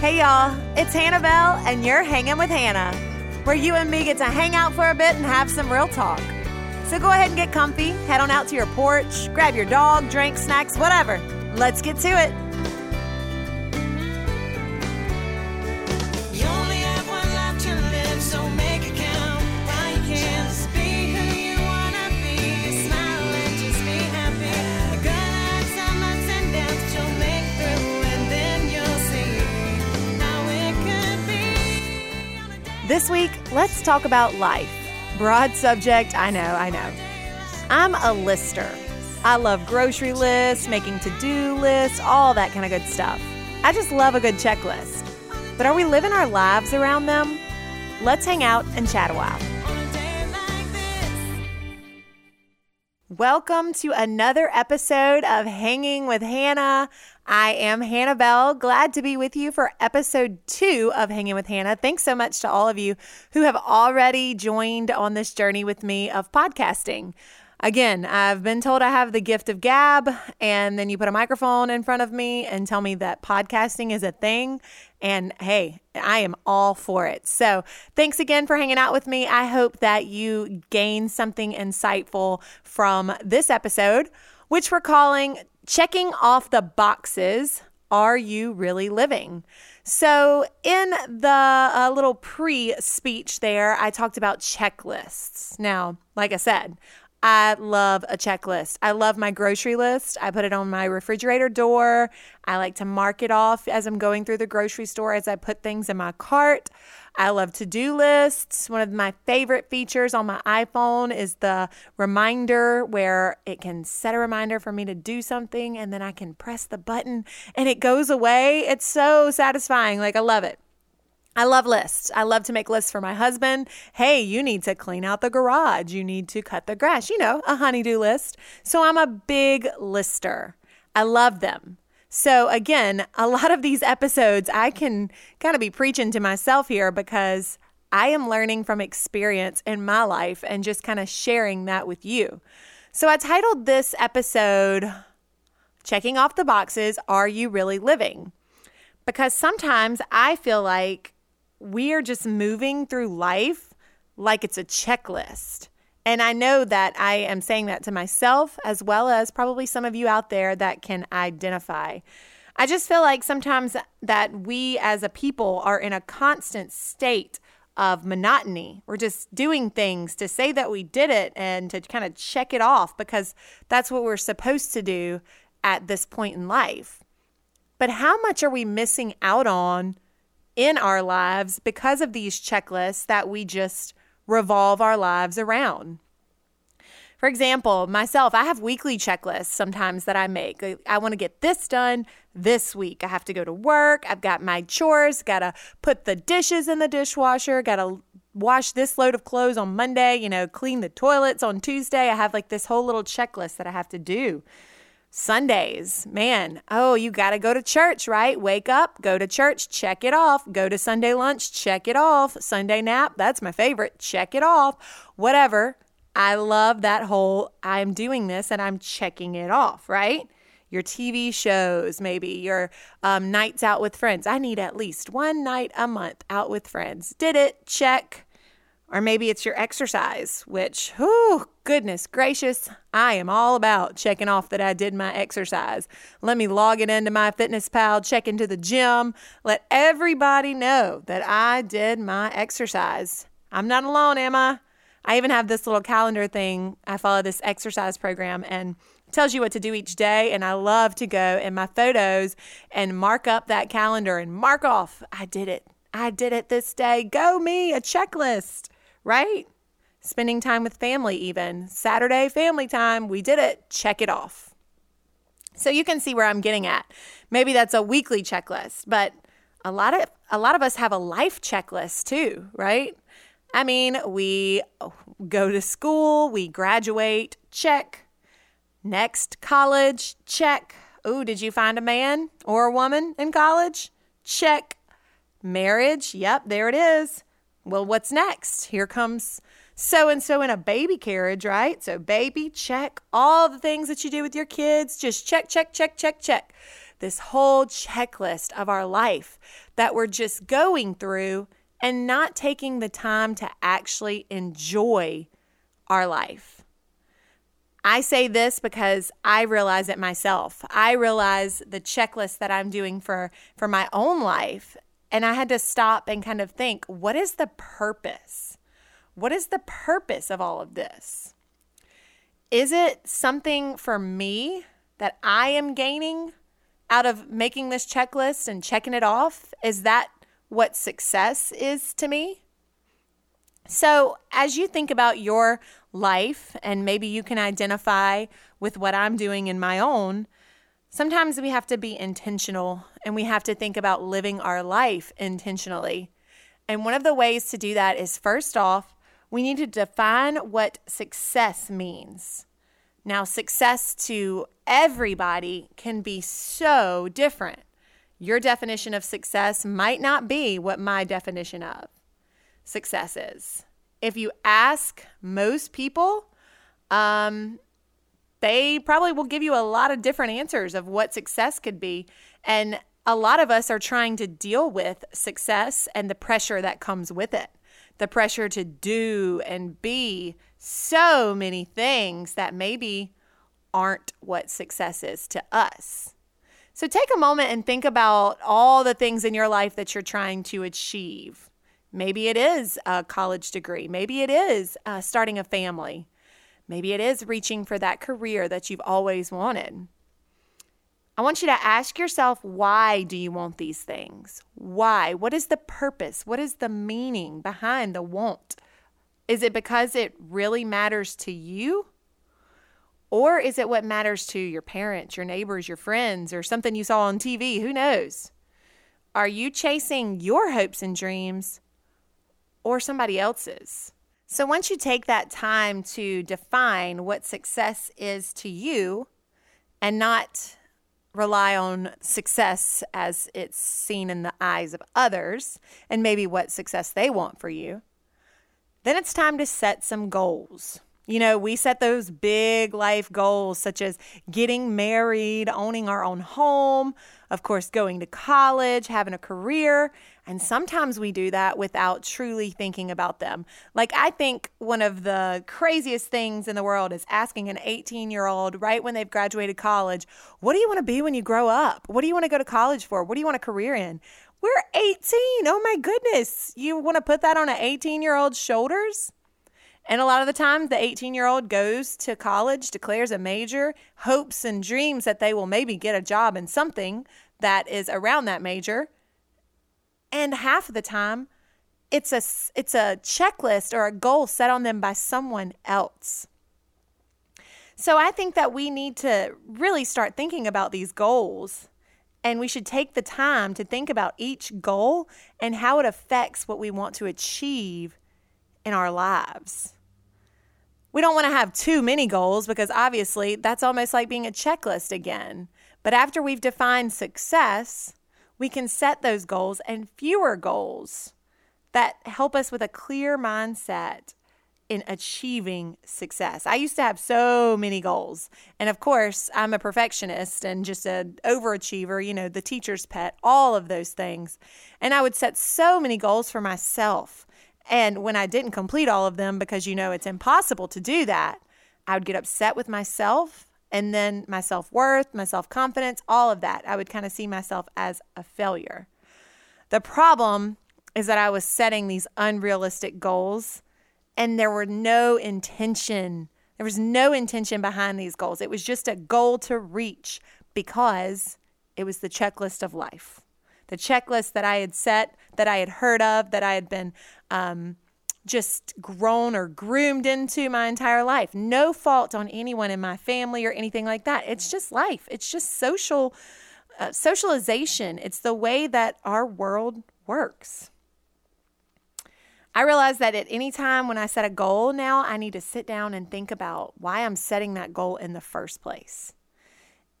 Hey y'all, it's Hannah Bell, and you're hanging with Hannah, where you and me get to hang out for a bit and have some real talk. So go ahead and get comfy, head on out to your porch, grab your dog, drink, snacks, whatever. Let's get to it. This week, let's talk about life. Broad subject, I know, I know. I'm a lister. I love grocery lists, making to do lists, all that kind of good stuff. I just love a good checklist. But are we living our lives around them? Let's hang out and chat a while. Welcome to another episode of Hanging with Hannah. I am Hannah Bell. Glad to be with you for episode two of Hanging with Hannah. Thanks so much to all of you who have already joined on this journey with me of podcasting. Again, I've been told I have the gift of gab, and then you put a microphone in front of me and tell me that podcasting is a thing. And hey, I am all for it. So thanks again for hanging out with me. I hope that you gain something insightful from this episode, which we're calling Checking Off the Boxes. Are you really living? So, in the uh, little pre speech there, I talked about checklists. Now, like I said, I love a checklist. I love my grocery list. I put it on my refrigerator door. I like to mark it off as I'm going through the grocery store as I put things in my cart. I love to do lists. One of my favorite features on my iPhone is the reminder where it can set a reminder for me to do something and then I can press the button and it goes away. It's so satisfying. Like, I love it. I love lists. I love to make lists for my husband. Hey, you need to clean out the garage. You need to cut the grass. You know, a honeydew list. So I'm a big lister. I love them. So again, a lot of these episodes I can kind of be preaching to myself here because I am learning from experience in my life and just kind of sharing that with you. So I titled this episode Checking Off the Boxes Are You Really Living? because sometimes I feel like we are just moving through life like it's a checklist. And I know that I am saying that to myself as well as probably some of you out there that can identify. I just feel like sometimes that we as a people are in a constant state of monotony. We're just doing things to say that we did it and to kind of check it off because that's what we're supposed to do at this point in life. But how much are we missing out on in our lives because of these checklists that we just revolve our lives around? For example, myself, I have weekly checklists sometimes that I make. I want to get this done this week. I have to go to work. I've got my chores, got to put the dishes in the dishwasher, got to wash this load of clothes on Monday, you know, clean the toilets on Tuesday. I have like this whole little checklist that I have to do. Sundays, man, oh, you got to go to church, right? Wake up, go to church, check it off. Go to Sunday lunch, check it off. Sunday nap, that's my favorite, check it off. Whatever. I love that whole I'm doing this and I'm checking it off, right? Your TV shows, maybe your um, nights out with friends. I need at least one night a month out with friends. Did it, check. Or maybe it's your exercise, which, whew, goodness gracious, I am all about checking off that I did my exercise. Let me log it into my fitness pal, check into the gym, let everybody know that I did my exercise. I'm not alone, am I? I even have this little calendar thing. I follow this exercise program and tells you what to do each day. And I love to go in my photos and mark up that calendar and mark off, I did it. I did it this day. Go me, a checklist, right? Spending time with family, even Saturday family time, we did it. Check it off. So you can see where I'm getting at. Maybe that's a weekly checklist, but a lot of a lot of us have a life checklist too, right? I mean, we go to school, we graduate, check. Next, college, check. Oh, did you find a man or a woman in college? Check. Marriage, yep, there it is. Well, what's next? Here comes so and so in a baby carriage, right? So, baby, check. All the things that you do with your kids, just check, check, check, check, check. this whole checklist of our life that we're just going through and not taking the time to actually enjoy our life. I say this because I realize it myself. I realize the checklist that I'm doing for for my own life and I had to stop and kind of think, what is the purpose? What is the purpose of all of this? Is it something for me that I am gaining out of making this checklist and checking it off? Is that what success is to me? So, as you think about your life, and maybe you can identify with what I'm doing in my own, sometimes we have to be intentional and we have to think about living our life intentionally. And one of the ways to do that is first off, we need to define what success means. Now, success to everybody can be so different. Your definition of success might not be what my definition of success is. If you ask most people, um, they probably will give you a lot of different answers of what success could be. And a lot of us are trying to deal with success and the pressure that comes with it the pressure to do and be so many things that maybe aren't what success is to us. So take a moment and think about all the things in your life that you're trying to achieve. Maybe it is a college degree, maybe it is uh, starting a family, maybe it is reaching for that career that you've always wanted. I want you to ask yourself why do you want these things? Why? What is the purpose? What is the meaning behind the want? Is it because it really matters to you? Or is it what matters to your parents, your neighbors, your friends, or something you saw on TV? Who knows? Are you chasing your hopes and dreams or somebody else's? So once you take that time to define what success is to you and not rely on success as it's seen in the eyes of others and maybe what success they want for you, then it's time to set some goals. You know, we set those big life goals such as getting married, owning our own home, of course, going to college, having a career. And sometimes we do that without truly thinking about them. Like, I think one of the craziest things in the world is asking an 18 year old right when they've graduated college, What do you want to be when you grow up? What do you want to go to college for? What do you want a career in? We're 18. Oh my goodness. You want to put that on an 18 year old's shoulders? And a lot of the time, the 18 year old goes to college, declares a major, hopes and dreams that they will maybe get a job in something that is around that major. And half of the time, it's a, it's a checklist or a goal set on them by someone else. So I think that we need to really start thinking about these goals. And we should take the time to think about each goal and how it affects what we want to achieve in our lives. We don't want to have too many goals because obviously that's almost like being a checklist again. But after we've defined success, we can set those goals and fewer goals that help us with a clear mindset in achieving success. I used to have so many goals. And of course, I'm a perfectionist and just an overachiever, you know, the teacher's pet, all of those things. And I would set so many goals for myself. And when I didn't complete all of them, because you know it's impossible to do that, I would get upset with myself and then my self worth, my self confidence, all of that. I would kind of see myself as a failure. The problem is that I was setting these unrealistic goals and there were no intention. There was no intention behind these goals. It was just a goal to reach because it was the checklist of life. The checklist that I had set, that I had heard of, that I had been um, just grown or groomed into my entire life. No fault on anyone in my family or anything like that. It's just life. It's just social uh, socialization. It's the way that our world works. I realize that at any time when I set a goal now, I need to sit down and think about why I'm setting that goal in the first place.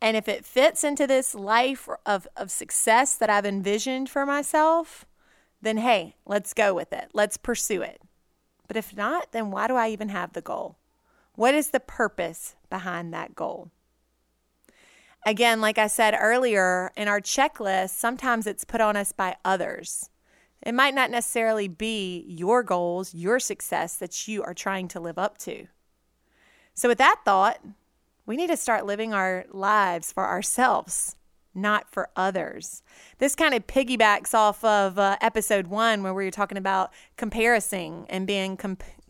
And if it fits into this life of, of success that I've envisioned for myself, then hey, let's go with it. Let's pursue it. But if not, then why do I even have the goal? What is the purpose behind that goal? Again, like I said earlier, in our checklist, sometimes it's put on us by others. It might not necessarily be your goals, your success that you are trying to live up to. So, with that thought, we need to start living our lives for ourselves, not for others. This kind of piggybacks off of uh, episode one, where we were talking about comparison and being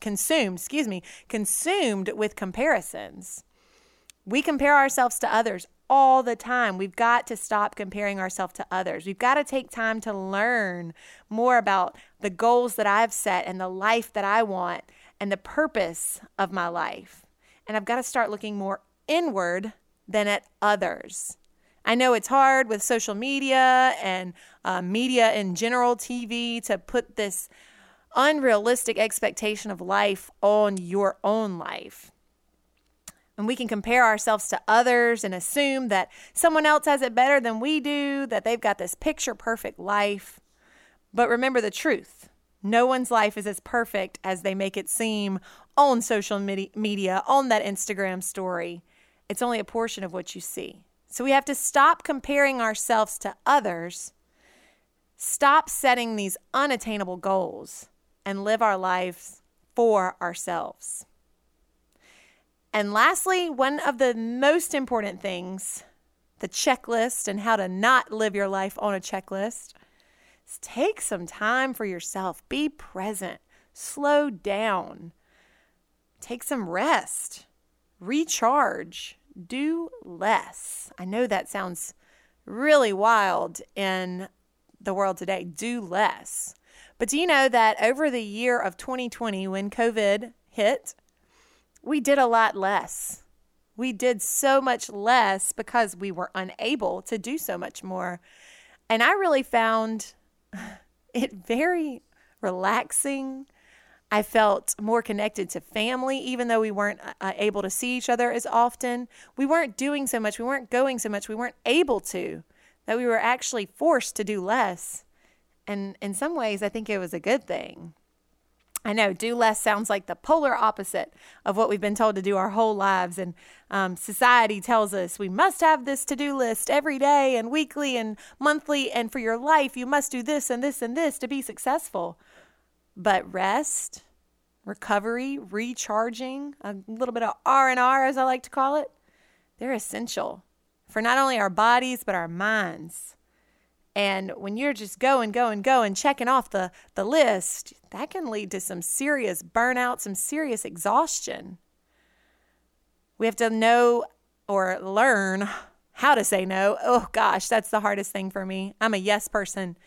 consumed, excuse me, consumed with comparisons. We compare ourselves to others all the time. We've got to stop comparing ourselves to others. We've got to take time to learn more about the goals that I've set and the life that I want and the purpose of my life. And I've got to start looking more inward than at others. I know it's hard with social media and uh, media in general, TV, to put this unrealistic expectation of life on your own life. And we can compare ourselves to others and assume that someone else has it better than we do, that they've got this picture perfect life. But remember the truth no one's life is as perfect as they make it seem on social media, on that Instagram story. It's only a portion of what you see. So we have to stop comparing ourselves to others, stop setting these unattainable goals, and live our lives for ourselves. And lastly, one of the most important things the checklist and how to not live your life on a checklist is take some time for yourself. Be present. Slow down. Take some rest. Recharge. Do less. I know that sounds really wild in the world today. Do less. But do you know that over the year of 2020, when COVID hit, we did a lot less. We did so much less because we were unable to do so much more. And I really found it very relaxing. I felt more connected to family, even though we weren't uh, able to see each other as often. We weren't doing so much. We weren't going so much. We weren't able to, that we were actually forced to do less. And in some ways, I think it was a good thing. I know do less sounds like the polar opposite of what we've been told to do our whole lives. And um, society tells us we must have this to do list every day and weekly and monthly. And for your life, you must do this and this and this to be successful. But rest, recovery, recharging, a little bit of R&R as I like to call it, they're essential for not only our bodies but our minds. And when you're just going, going, going, checking off the, the list, that can lead to some serious burnout, some serious exhaustion. We have to know or learn how to say no. Oh gosh, that's the hardest thing for me. I'm a yes person.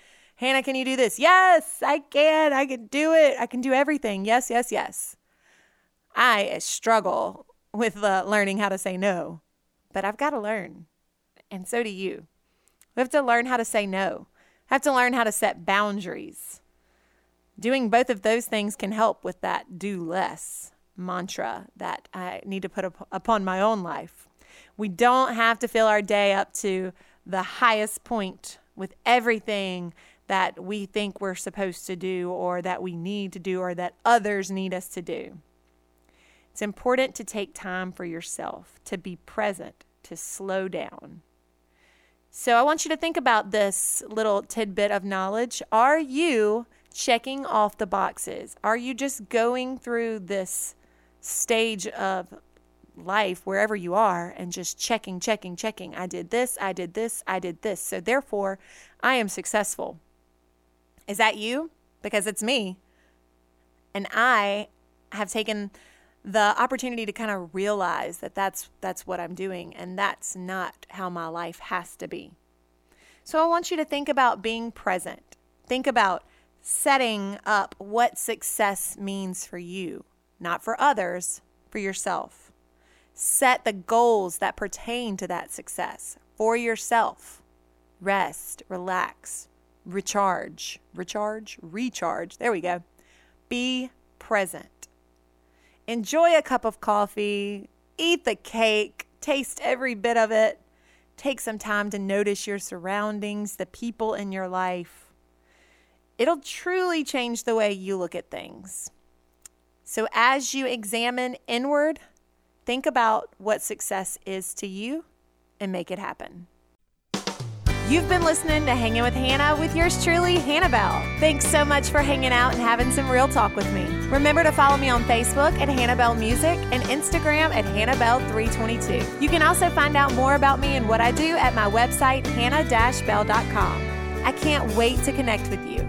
Hannah, can you do this? Yes, I can. I can do it. I can do everything. Yes, yes, yes. I struggle with uh, learning how to say no, but I've got to learn. And so do you. We have to learn how to say no, we have to learn how to set boundaries. Doing both of those things can help with that do less mantra that I need to put up upon my own life. We don't have to fill our day up to the highest point with everything that we think we're supposed to do or that we need to do or that others need us to do. It's important to take time for yourself, to be present, to slow down. So I want you to think about this little tidbit of knowledge. Are you checking off the boxes? Are you just going through this stage of life wherever you are and just checking, checking, checking? I did this, I did this, I did this. So therefore, I am successful. Is that you? Because it's me. And I have taken the opportunity to kind of realize that that's that's what I'm doing and that's not how my life has to be. So I want you to think about being present. Think about setting up what success means for you, not for others, for yourself. Set the goals that pertain to that success for yourself. Rest, relax, recharge, recharge, recharge. There we go. Be present. Enjoy a cup of coffee, eat the cake, taste every bit of it. Take some time to notice your surroundings, the people in your life. It'll truly change the way you look at things. So, as you examine inward, think about what success is to you and make it happen. You've been listening to Hanging with Hannah with yours truly, Hannah Bell. Thanks so much for hanging out and having some real talk with me. Remember to follow me on Facebook at Hannah Bell Music and Instagram at Hannah Bell 322. You can also find out more about me and what I do at my website, hannah-bell.com. I can't wait to connect with you.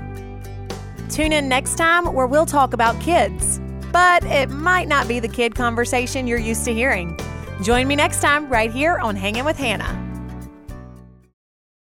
Tune in next time where we'll talk about kids, but it might not be the kid conversation you're used to hearing. Join me next time right here on Hanging with Hannah.